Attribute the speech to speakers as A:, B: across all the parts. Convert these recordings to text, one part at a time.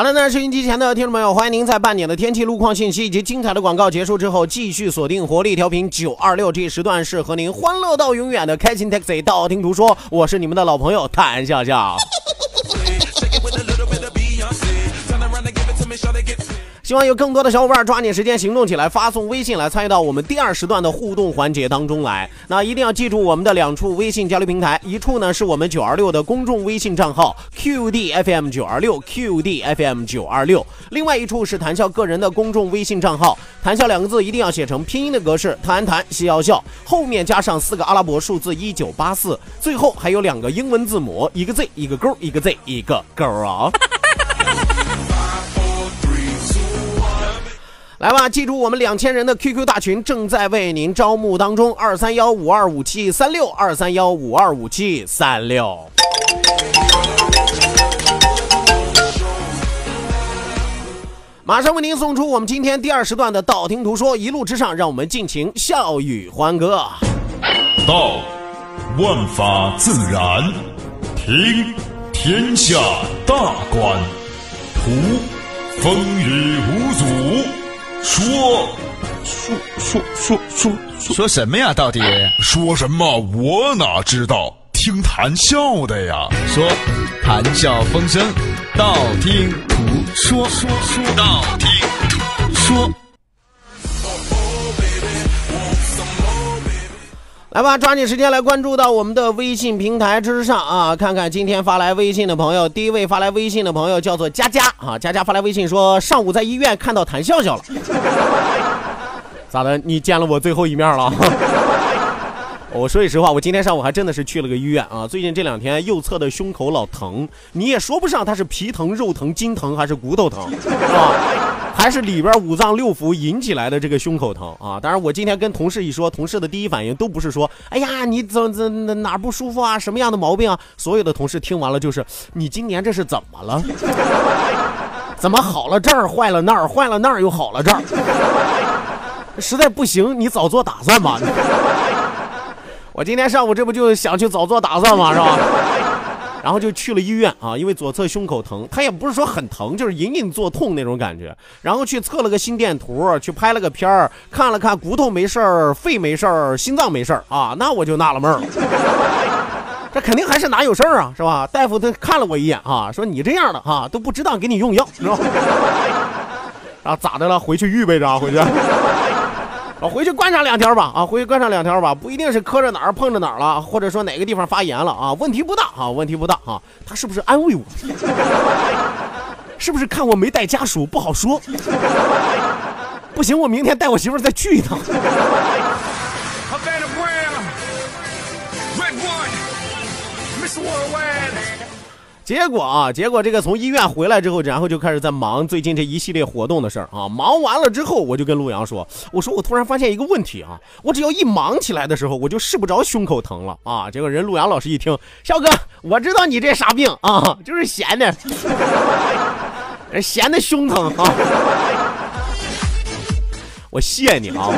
A: 好了，那收音机前的听众朋友，欢迎您在半点的天气、路况信息以及精彩的广告结束之后，继续锁定活力调频九二六，这一时段是和您欢乐到永远的开心 Taxi，道听途说，我是你们的老朋友谭笑笑。希望有更多的小伙伴抓紧时间行动起来，发送微信来参与到我们第二时段的互动环节当中来。那一定要记住我们的两处微信交流平台，一处呢是我们九二六的公众微信账号 QDFM 九二六 QDFM 九二六，另外一处是谈笑个人的公众微信账号，谈笑两个字一定要写成拼音的格式，谈谈笑笑，后面加上四个阿拉伯数字一九八四，最后还有两个英文字母，一个 Z 一个勾，一个 Z 一个勾啊。来吧，记住我们两千人的 QQ 大群正在为您招募当中，二三幺五二五七三六二三幺五二五七三六。马上为您送出我们今天第二时段的道听途说，一路之上，让我们尽情笑语欢歌。
B: 道，万法自然；听，天下大观；图，风雨无阻。说，
C: 说说说说
D: 说什么呀？到底
B: 说什么？我哪知道？听谈笑的呀。
D: 说，谈笑风生，道听途说，说说道听途说。
A: 来吧，抓紧时间来关注到我们的微信平台之上啊！看看今天发来微信的朋友，第一位发来微信的朋友叫做佳佳啊，佳佳发来微信说，上午在医院看到谭笑笑了，咋的？你见了我最后一面了？我说句实话，我今天上午还真的是去了个医院啊！最近这两天右侧的胸口老疼，你也说不上它是皮疼、肉疼、筋疼还是骨头疼，是吧？还是里边五脏六腑引起来的这个胸口疼啊！当然，我今天跟同事一说，同事的第一反应都不是说“哎呀，你怎怎哪不舒服啊？什么样的毛病啊？”所有的同事听完了就是：“你今年这是怎么了？怎么好了这儿，坏了那儿，坏了那儿又好了这儿？实在不行，你早做打算吧。”你我今天上午这不就想去早做打算嘛，是吧？然后就去了医院啊，因为左侧胸口疼，他也不是说很疼，就是隐隐作痛那种感觉。然后去测了个心电图，去拍了个片儿，看了看骨头没事儿，肺没事儿，心脏没事儿啊，那我就纳了闷儿了，这肯定还是哪有事儿啊，是吧？大夫他看了我一眼啊，说你这样的哈都不值当给你用药，是吧？然后咋的了？回去预备着啊，回去。啊，回去观察两天吧，啊，回去观察两天吧，不一定是磕着哪儿碰着哪儿了，或者说哪个地方发炎了啊，问题不大啊，问题不大啊，他是不是安慰我？是不是看我没带家属不好说？不行，我明天带我媳妇再去一趟。结果啊，结果这个从医院回来之后，然后就开始在忙最近这一系列活动的事儿啊。忙完了之后，我就跟陆阳说：“我说我突然发现一个问题啊，我只要一忙起来的时候，我就试不着胸口疼了啊。”结果人陆阳老师一听，肖哥，我知道你这啥病啊，就是闲的，闲的胸疼啊。我谢你啊。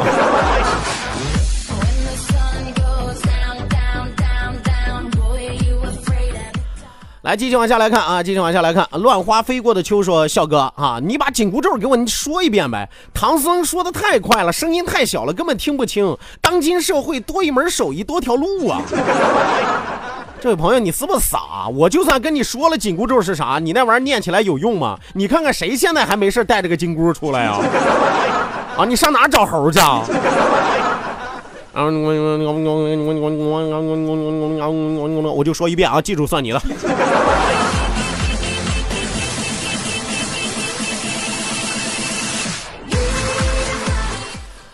A: 来，继续往下来看啊，继续往下来看。乱花飞过的秋说：“笑哥啊，你把紧箍咒给我说一遍呗。唐僧说的太快了，声音太小了，根本听不清。当今社会多一门手艺多条路啊。这位朋友，你是不是傻？我就算跟你说了紧箍咒是啥，你那玩意儿念起来有用吗？你看看谁现在还没事带着个金箍出来啊？啊，你上哪找猴去？”啊啊？啊，我就说一遍啊，记住算你的。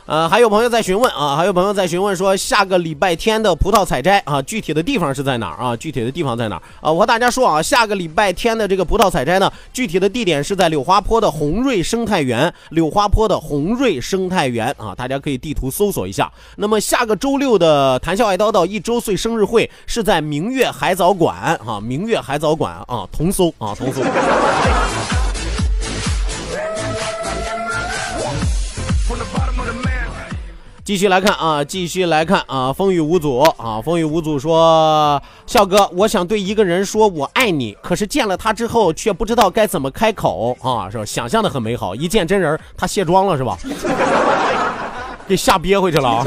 A: 呃，还有朋友在询问啊，还有朋友在询问说，下个礼拜天的葡萄采摘啊，具体的地方是在哪儿啊？具体的地方在哪儿啊？我和大家说啊，下个礼拜天的这个葡萄采摘呢，具体的地点是在柳花坡的红瑞生态园，柳花坡的红瑞生态园啊，大家可以地图搜索一下。那么下个周六的谈笑爱叨叨一周岁生日会是在明月海藻馆啊，明月海藻馆啊，同搜啊，同搜。继续来看啊，继续来看啊，风雨无阻啊，风雨无阻说，笑哥，我想对一个人说我爱你，可是见了他之后却不知道该怎么开口啊，是吧？想象的很美好，一见真人他卸妆了是吧？给吓憋回去了啊！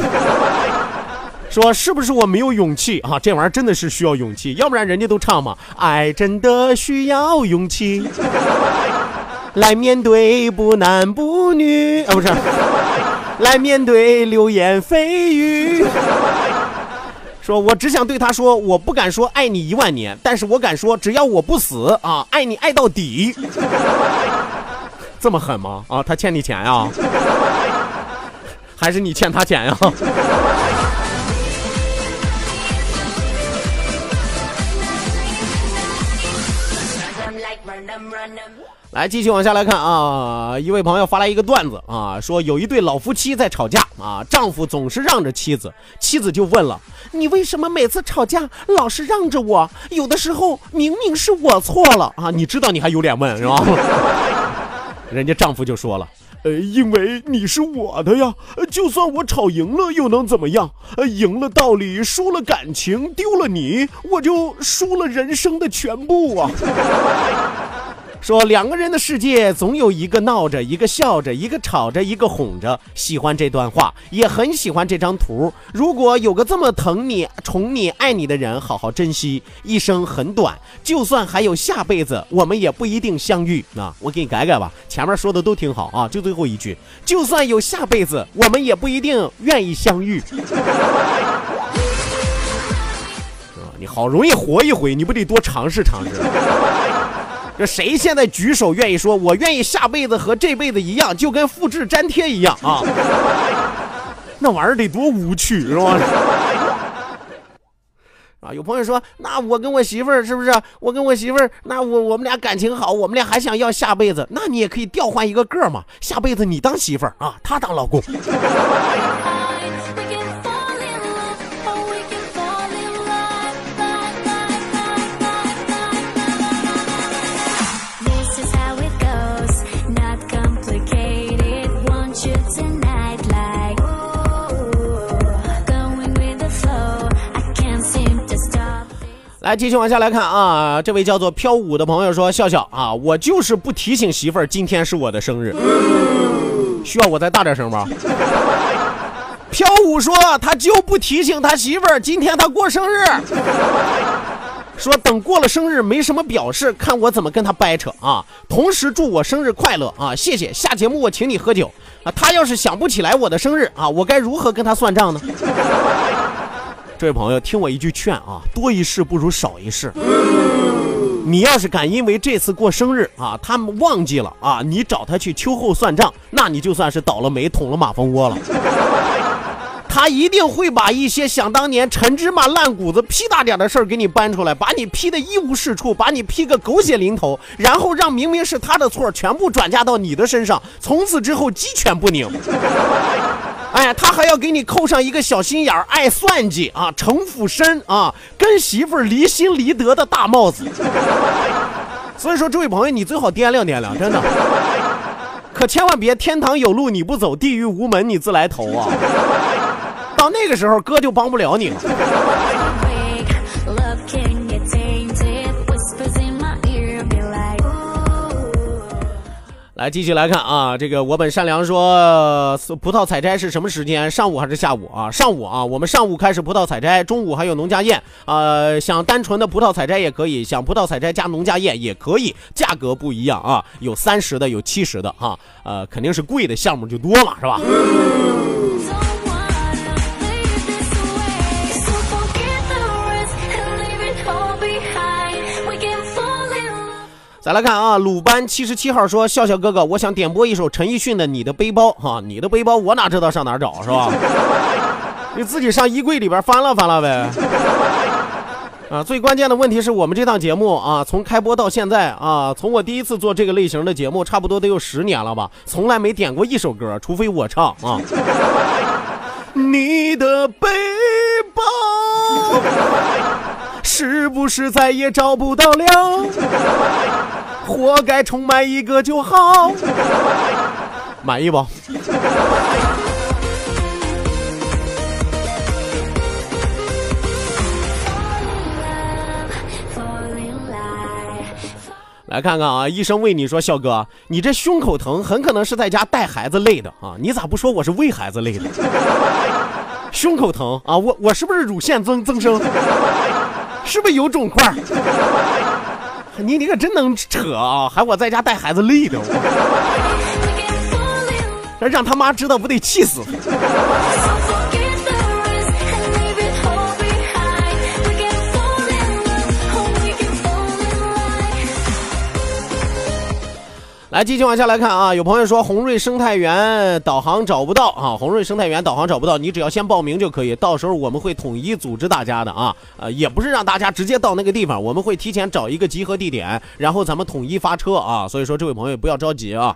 A: 说是不是我没有勇气啊？这玩意儿真的是需要勇气，要不然人家都唱嘛，爱真的需要勇气 来面对，不男不女啊，不是。来面对流言蜚语，说我只想对他说，我不敢说爱你一万年，但是我敢说，只要我不死啊，爱你爱到底。这么狠吗？啊，他欠你钱呀？还是你欠他钱呀？来，继续往下来看啊！一位朋友发来一个段子啊，说有一对老夫妻在吵架啊，丈夫总是让着妻子，妻子就问了：“你为什么每次吵架老是让着我？有的时候明明是我错了啊！你知道你还有脸问是吧？” 人家丈夫就说了：“呃，因为你是我的呀，就算我吵赢了又能怎么样？呃，赢了道理，输了感情，丢了你，我就输了人生的全部啊！” 说两个人的世界总有一个闹着，一个笑着，一个吵着，一个哄着。喜欢这段话，也很喜欢这张图。如果有个这么疼你、宠你、爱你的人，好好珍惜。一生很短，就算还有下辈子，我们也不一定相遇。啊，我给你改改吧，前面说的都挺好啊，就最后一句，就算有下辈子，我们也不一定愿意相遇。啊，你好容易活一回，你不得多尝试尝试？这谁现在举手愿意说，我愿意下辈子和这辈子一样，就跟复制粘贴一样啊？那玩意儿得多无趣是吧？啊，有朋友说，那我跟我媳妇儿是不是？我跟我媳妇儿，那我我们俩感情好，我们俩还想要下辈子，那你也可以调换一个个嘛，下辈子你当媳妇儿啊，他当老公。来，继续往下来看啊！这位叫做飘舞的朋友说：“笑笑啊，我就是不提醒媳妇儿今天是我的生日，需要我再大点声吗？”飘舞说：“他就不提醒他媳妇儿今天他过生日，说等过了生日没什么表示，看我怎么跟他掰扯啊！同时祝我生日快乐啊！谢谢，下节目我请你喝酒啊！他要是想不起来我的生日啊，我该如何跟他算账呢？”这位朋友，听我一句劝啊，多一事不如少一事。你要是敢因为这次过生日啊，他们忘记了啊，你找他去秋后算账，那你就算是倒了霉，捅了马蜂窝了。他一定会把一些想当年陈芝麻烂谷子屁大点的事儿给你搬出来，把你批的一无是处，把你批个狗血淋头，然后让明明是他的错全部转嫁到你的身上，从此之后鸡犬不宁。哎，他还要给你扣上一个小心眼儿、爱算计啊、城府深啊、跟媳妇儿离心离德的大帽子。所以说，这位朋友，你最好掂量掂量，真的，可千万别天堂有路你不走，地狱无门你自来投啊！到那个时候，哥就帮不了你了。来继续来看啊，这个我本善良说，葡萄采摘是什么时间？上午还是下午啊？上午啊，我们上午开始葡萄采摘，中午还有农家宴。呃，想单纯的葡萄采摘也可以，想葡萄采摘加农家宴也可以，价格不一样啊，有三十的，有七十的哈。呃，肯定是贵的项目就多嘛，是吧？再来看啊，鲁班七十七号说：“笑笑哥哥，我想点播一首陈奕迅的《你的背包》哈，你的背包我哪知道上哪找是吧？你自己上衣柜里边翻了翻了呗。啊，最关键的问题是我们这档节目啊，从开播到现在啊，从我第一次做这个类型的节目，差不多得有十年了吧，从来没点过一首歌，除非我唱啊。你的背包是不是再也找不到了？”活该重买一个就好，满意不？来看看啊，医生为你说，笑哥，你这胸口疼，很可能是在家带孩子累的啊！你咋不说我是喂孩子累的？胸口疼啊，我我是不是乳腺增增生？是不是有肿块？你你可真能扯啊！还我在家带孩子累的，我让他妈知道不得气死。来，继续往下来看啊！有朋友说红瑞生态园导航找不到啊，红瑞生态园导航找不到，你只要先报名就可以，到时候我们会统一组织大家的啊，呃，也不是让大家直接到那个地方，我们会提前找一个集合地点，然后咱们统一发车啊，所以说这位朋友不要着急啊。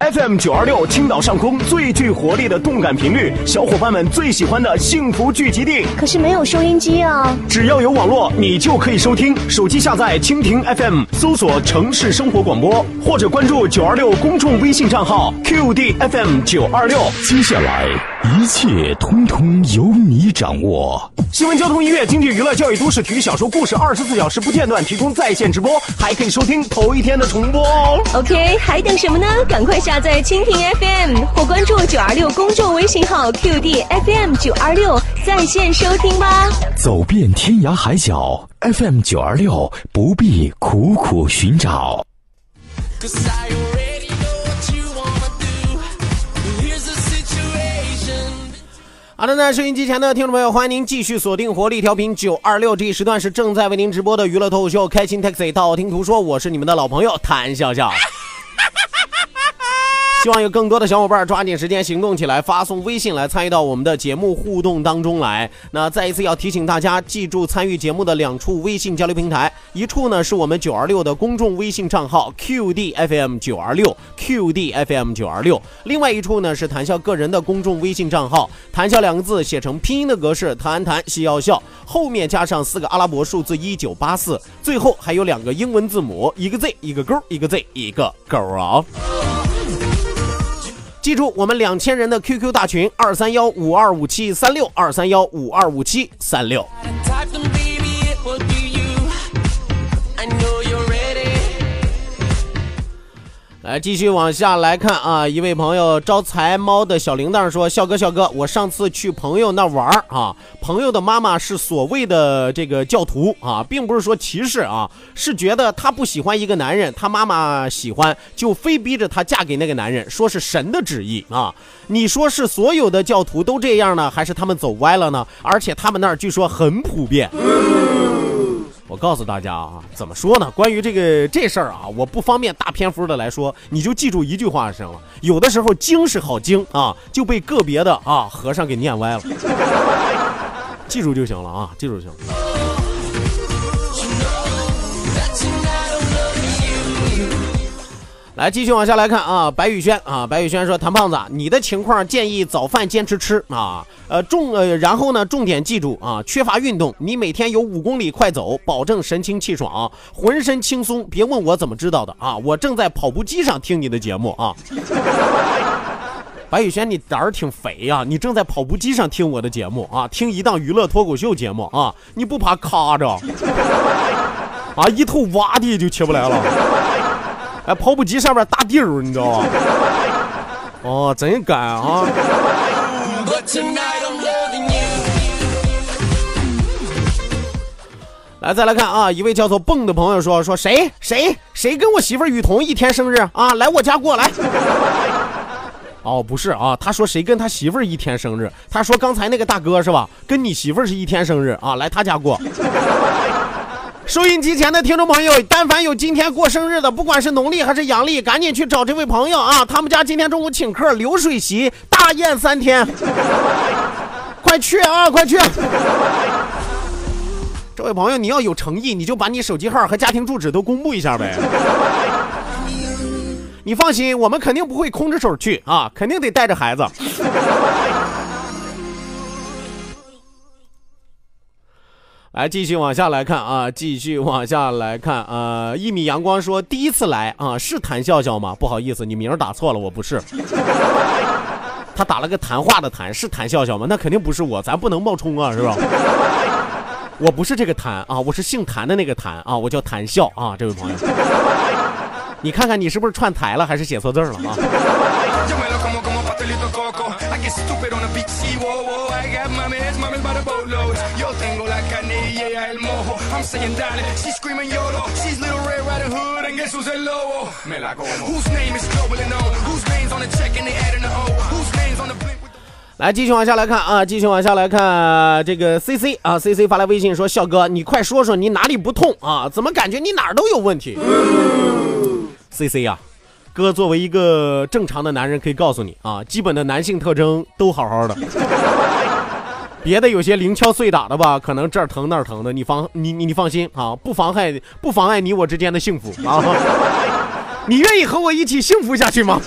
E: FM 九二六，青岛上空最具活力的动感频率，小伙伴们最喜欢的幸福聚集地。
F: 可是没有收音机啊！
E: 只要有网络，你就可以收听。手机下载蜻蜓 FM，搜索城市生活广播，或者关注九二六公众微信账号 QD FM 九二六。
B: 接下来一切通通由你掌握。
E: 新闻、交通、音乐、经济、娱乐、教育、都市、体育、小说、故事，二十四小时不间断提供在线直播，还可以收听头一天的重播哦。
F: OK，还等什么呢？赶快下载蜻蜓 FM 或关注九二六公众微信号 QD FM 九二六在线收听吧。
B: 走遍天涯海角，FM 九二六不必苦苦寻找。
A: 好的，那收音机前的听众朋友，欢迎您继续锁定活力调频九二六，这一时段是正在为您直播的娱乐脱口秀《开心 Taxi》，道听途说，我是你们的老朋友谭笑笑。希望有更多的小伙伴抓紧时间行动起来，发送微信来参与到我们的节目互动当中来。那再一次要提醒大家，记住参与节目的两处微信交流平台，一处呢是我们九二六的公众微信账号 QDFM 九二六 QDFM 九二六，另外一处呢是谈笑个人的公众微信账号，谈笑两个字写成拼音的格式，谈谈笑要笑，后面加上四个阿拉伯数字一九八四，最后还有两个英文字母，一个 Z 一个勾，一个 Z 一个勾啊。记住，我们两千人的 QQ 大群二三幺五二五七三六二三幺五二五七三六。来继续往下来看啊，一位朋友招财猫的小铃铛说：“笑哥，笑哥，我上次去朋友那玩啊，朋友的妈妈是所谓的这个教徒啊，并不是说歧视啊，是觉得他不喜欢一个男人，他妈妈喜欢，就非逼着他嫁给那个男人，说是神的旨意啊。你说是所有的教徒都这样呢，还是他们走歪了呢？而且他们那儿据说很普遍。”我告诉大家啊，怎么说呢？关于这个这事儿啊，我不方便大篇幅的来说，你就记住一句话就行了。有的时候经是好经啊，就被个别的啊和尚给念歪了，记住就行了啊，记住就行了。来，继续往下来看啊，白宇轩啊，白宇轩说，谭胖子，你的情况建议早饭坚持吃啊，呃重呃，然后呢，重点记住啊，缺乏运动，你每天有五公里快走，保证神清气爽，浑身轻松。别问我怎么知道的啊，我正在跑步机上听你的节目啊。白宇轩，你胆儿挺肥呀，你正在跑步机上听我的节目啊，听一档娱乐脱口秀节目啊，你不怕卡着？啊，一头洼地就起不来了。哎，跑步机上面打地儿，你知道吗？哦，真干啊！来，再来看啊，一位叫做蹦的朋友说说谁谁谁跟我媳妇雨桐一天生日啊？来我家过来。哦，不是啊，他说谁跟他媳妇儿一天生日？他说刚才那个大哥是吧？跟你媳妇儿是一天生日啊？来他家过。收音机前的听众朋友，但凡有今天过生日的，不管是农历还是阳历，赶紧去找这位朋友啊！他们家今天中午请客，流水席，大宴三天，快去啊，快去！这位朋友，你要有诚意，你就把你手机号和家庭住址都公布一下呗。你放心，我们肯定不会空着手去啊，肯定得带着孩子。来，继续往下来看啊，继续往下来看啊。一米阳光说：“第一次来啊，是谭笑笑吗？不好意思，你名打错了，我不是。他打了个谈话的谈，是谭笑笑吗？那肯定不是我，咱不能冒充啊，是吧？我不是这个谭啊，我是姓谭的那个谭啊，我叫谭笑啊，这位朋友，你看看你是不是串台了，还是写错字了啊？”来，继续往下来看啊，继续往下来看这个 C C 啊，C C 发来微信说：“笑哥，你快说说你哪里不痛啊？怎么感觉你哪儿都有问题？”C C 呀，哥作为一个正常的男人，可以告诉你啊，基本的男性特征都好好的。别的有些零敲碎打的吧，可能这儿疼那儿疼的，你防你你你放心啊，不妨害不妨碍你我之间的幸福啊！你愿意和我一起幸福下去吗？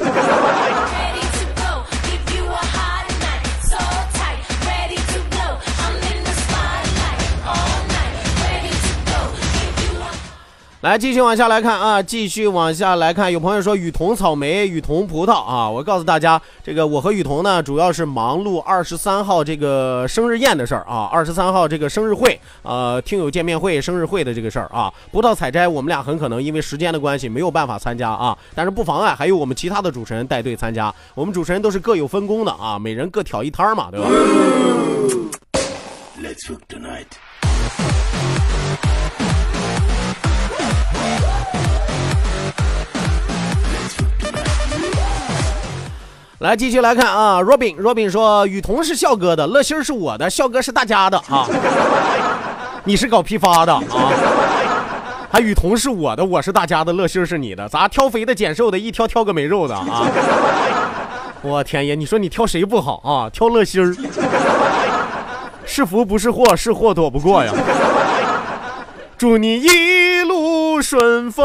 A: 来，继续往下来看啊，继续往下来看。有朋友说雨桐草莓、雨桐葡萄啊，我告诉大家，这个我和雨桐呢，主要是忙碌二十三号这个生日宴的事儿啊，二十三号这个生日会，呃，听友见面会、生日会的这个事儿啊。葡萄采摘，我们俩很可能因为时间的关系没有办法参加啊，但是不妨碍还有我们其他的主持人带队参加。我们主持人都是各有分工的啊，每人各挑一摊儿嘛，对吧？Let's tonight. 来继续来看啊，Robin，Robin 说雨桐是笑哥的，乐心是我的，笑哥是大家的啊。你是搞批发的啊？还雨桐是我的，我是大家的，乐心是你的，咋挑肥的减瘦的，一挑挑个没肉的啊？我天爷，你说你挑谁不好啊？挑乐心儿，是福不是祸，是祸躲不过呀。祝你一顺风。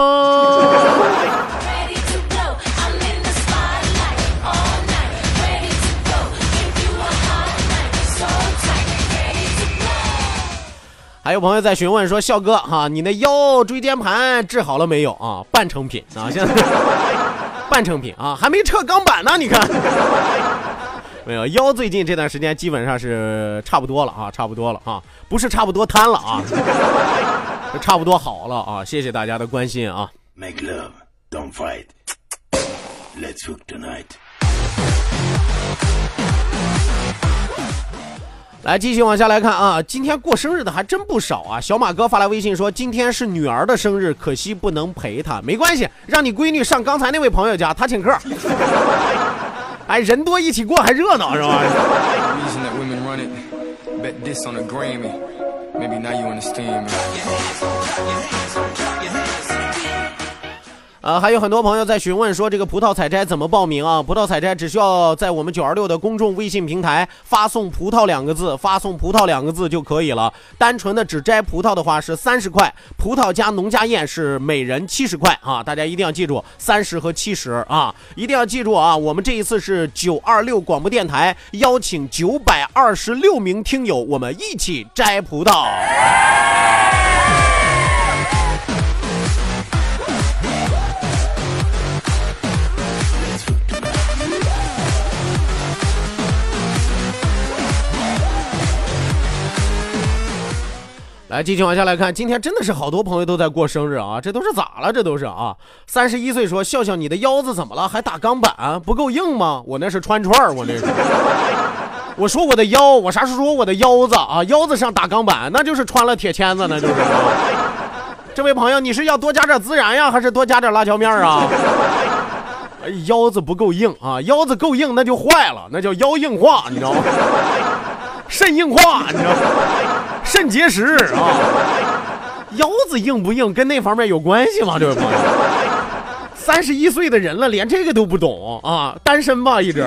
A: 还有朋友在询问说：“笑哥哈，你那腰椎间盘治好了没有啊？半成品啊，现在 半成品啊，还没撤钢板呢。你看，没有腰最近这段时间基本上是差不多了啊，差不多了啊，不是差不多瘫了啊，差不多好了啊。谢谢大家的关心啊。” Make love, don't fight. Let's hook tonight. 来，继续往下来看啊！今天过生日的还真不少啊！小马哥发来微信说，今天是女儿的生日，可惜不能陪她。没关系，让你闺女上刚才那位朋友家，他请客。哎，人多一起过还热闹是吧？Maybe now you understand me. 呃，还有很多朋友在询问说这个葡萄采摘怎么报名啊？葡萄采摘只需要在我们九二六的公众微信平台发送“葡萄”两个字，发送“葡萄”两个字就可以了。单纯的只摘葡萄的话是三十块，葡萄加农家宴是每人七十块啊！大家一定要记住三十和七十啊！一定要记住啊！我们这一次是九二六广播电台邀请九百二十六名听友，我们一起摘葡萄。来，继续往下来看，今天真的是好多朋友都在过生日啊，这都是咋了？这都是啊，三十一岁说笑笑你的腰子怎么了？还打钢板不够硬吗？我那是穿串儿，我那是。我说我的腰，我啥时候说我的腰子啊？腰子上打钢板，那就是穿了铁签子，那就是。这位朋友，你是要多加点孜然呀，还是多加点辣椒面啊？腰子不够硬啊，腰子够硬那就坏了，那叫腰硬化，你知道吗？肾硬化，你知道吗？肾结石啊。腰子硬不硬跟那方面有关系吗？这位朋友，三十一岁的人了，连这个都不懂啊？单身吧，一直。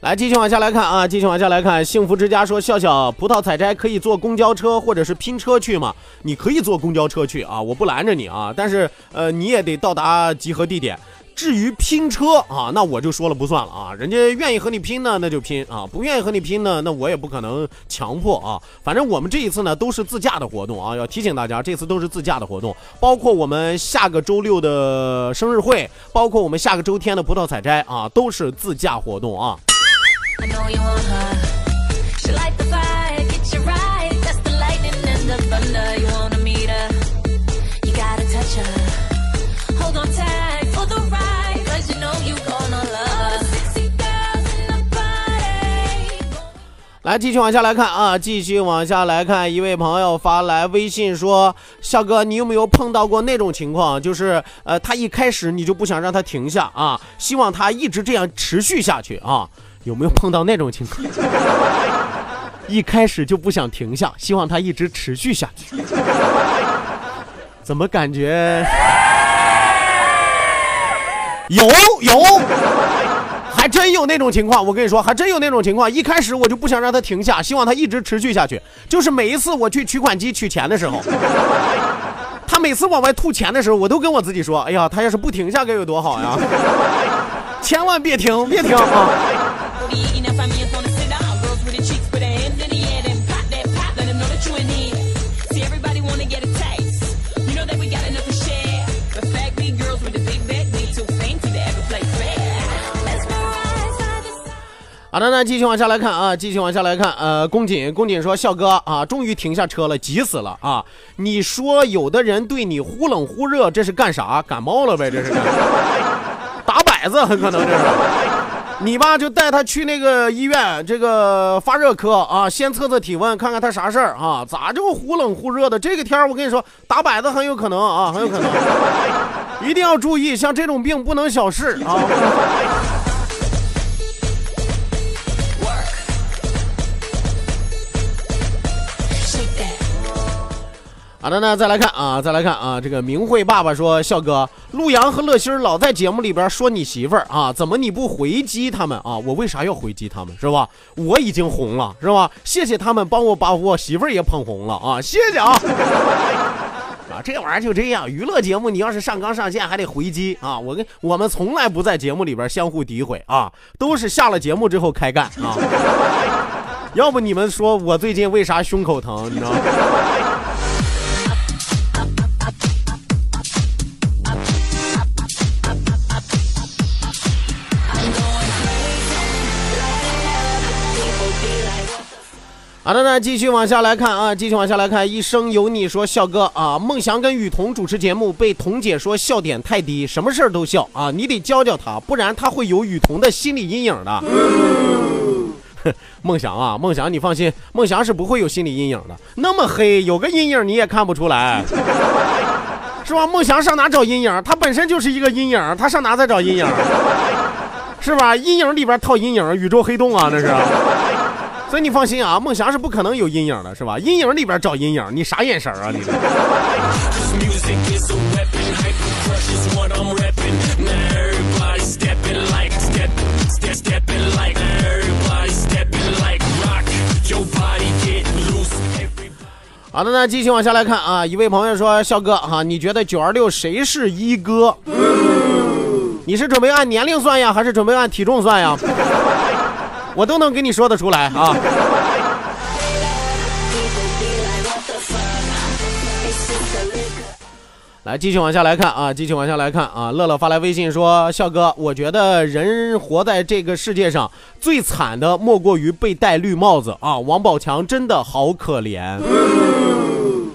A: 来，继续往下来看啊，继续往下来看。幸福之家说，笑笑，葡萄采摘可以坐公交车或者是拼车去吗？你可以坐公交车去啊，我不拦着你啊，但是呃，你也得到达集合地点。至于拼车啊，那我就说了不算了啊，人家愿意和你拼呢，那就拼啊；不愿意和你拼呢，那我也不可能强迫啊。反正我们这一次呢都是自驾的活动啊，要提醒大家，这次都是自驾的活动，包括我们下个周六的生日会，包括我们下个周天的葡萄采摘啊，都是自驾活动啊。来，继续往下来看啊，继续往下来看，一位朋友发来微信说：“笑哥，你有没有碰到过那种情况？就是呃，他一开始你就不想让他停下啊，希望他一直这样持续下去啊。”有没有碰到那种情况？一开始就不想停下，希望它一直持续下去。怎么感觉？有有，还真有那种情况。我跟你说，还真有那种情况。一开始我就不想让它停下，希望它一直持续下去。就是每一次我去取款机取钱的时候，他每次往外吐钱的时候，我都跟我自己说：“哎呀，他要是不停下该有多好呀！”千万别停，别停啊！好的，那继续往下来看啊，继续往下来看。呃，宫锦，宫锦说：“笑哥啊，终于停下车了，急死了啊！你说有的人对你忽冷忽热，这是干啥？感冒了呗？这是 打摆子，很可能这是。你吧，就带他去那个医院，这个发热科啊，先测测体温，看看他啥事儿啊？咋就忽冷忽热的？这个天儿我跟你说，打摆子很有可能啊，很有可能，一定要注意，像这种病不能小视啊。”好的，那再来看啊，再来看啊，这个明慧爸爸说，笑哥，陆阳和乐心老在节目里边说你媳妇儿啊，怎么你不回击他们啊？我为啥要回击他们？是吧？我已经红了，是吧？谢谢他们帮我把我媳妇儿也捧红了啊，谢谢啊！啊，这玩意儿就这样，娱乐节目你要是上纲上线还得回击啊！我跟我们从来不在节目里边相互诋毁啊，都是下了节目之后开干啊。要不你们说我最近为啥胸口疼？你知道吗？好的，那继续往下来看啊，继续往下来看。一生有你说笑哥啊，梦祥跟雨桐主持节目，被彤姐说笑点太低，什么事儿都笑啊，你得教教他，不然他会有雨桐的心理阴影的。梦祥啊，梦祥，你放心，梦祥是不会有心理阴影的。那么黑，有个阴影你也看不出来，是吧？梦祥上哪找阴影？他本身就是一个阴影，他上哪再找阴影？是吧？阴影里边套阴影，宇宙黑洞啊，那是。所以你放心啊，孟祥是不可能有阴影的，是吧？阴影里边找阴影，你啥眼神啊？你？好的，那继续往下来看啊，一位朋友说：“笑哥哈，你觉得九二六谁是一哥？你是准备按年龄算呀，还是准备按体重算呀？”我都能给你说得出来啊！来，继续往下来看啊，继续往下来看啊。乐乐发来微信说：“笑哥，我觉得人活在这个世界上最惨的莫过于被戴绿帽子啊！王宝强真的好可怜。”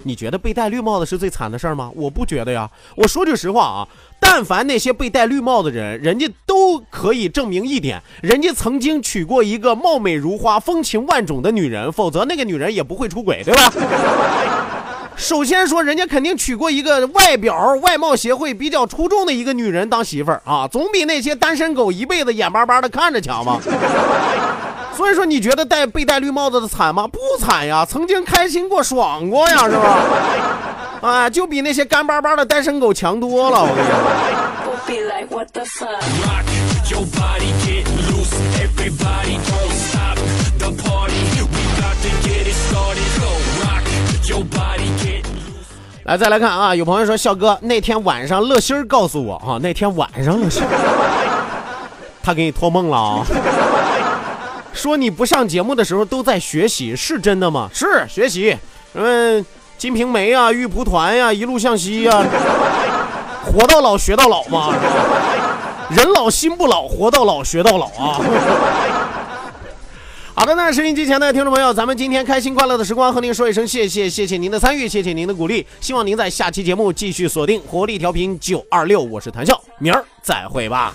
A: 你觉得被戴绿帽子是最惨的事儿吗？我不觉得呀。我说句实话啊，但凡那些被戴绿帽的人，人家都可以证明一点，人家曾经娶过一个貌美如花、风情万种的女人，否则那个女人也不会出轨，对吧？首先说，人家肯定娶过一个外表外貌协会比较出众的一个女人当媳妇儿啊，总比那些单身狗一辈子眼巴巴的看着强嘛。所以说，你觉得戴被戴绿帽子的惨吗？不惨呀，曾经开心过、爽过呀，是吧？啊，就比那些干巴巴的单身狗强多了。我跟你来，再来看啊，有朋友说，笑哥那天晚上乐心儿告诉我啊，那天晚上乐心儿，他给你托梦了啊。说你不上节目的时候都在学习，是真的吗？是学习，嗯，《金瓶梅》啊，《玉蒲团》呀，《一路向西》呀，活到老学到老嘛，人老心不老，活到老学到老啊。好的，那收音机前的听众朋友，咱们今天开心快乐的时光和您说一声谢谢，谢谢您的参与，谢谢您的鼓励，希望您在下期节目继续锁定活力调频九二六，我是谭笑，明儿再会吧。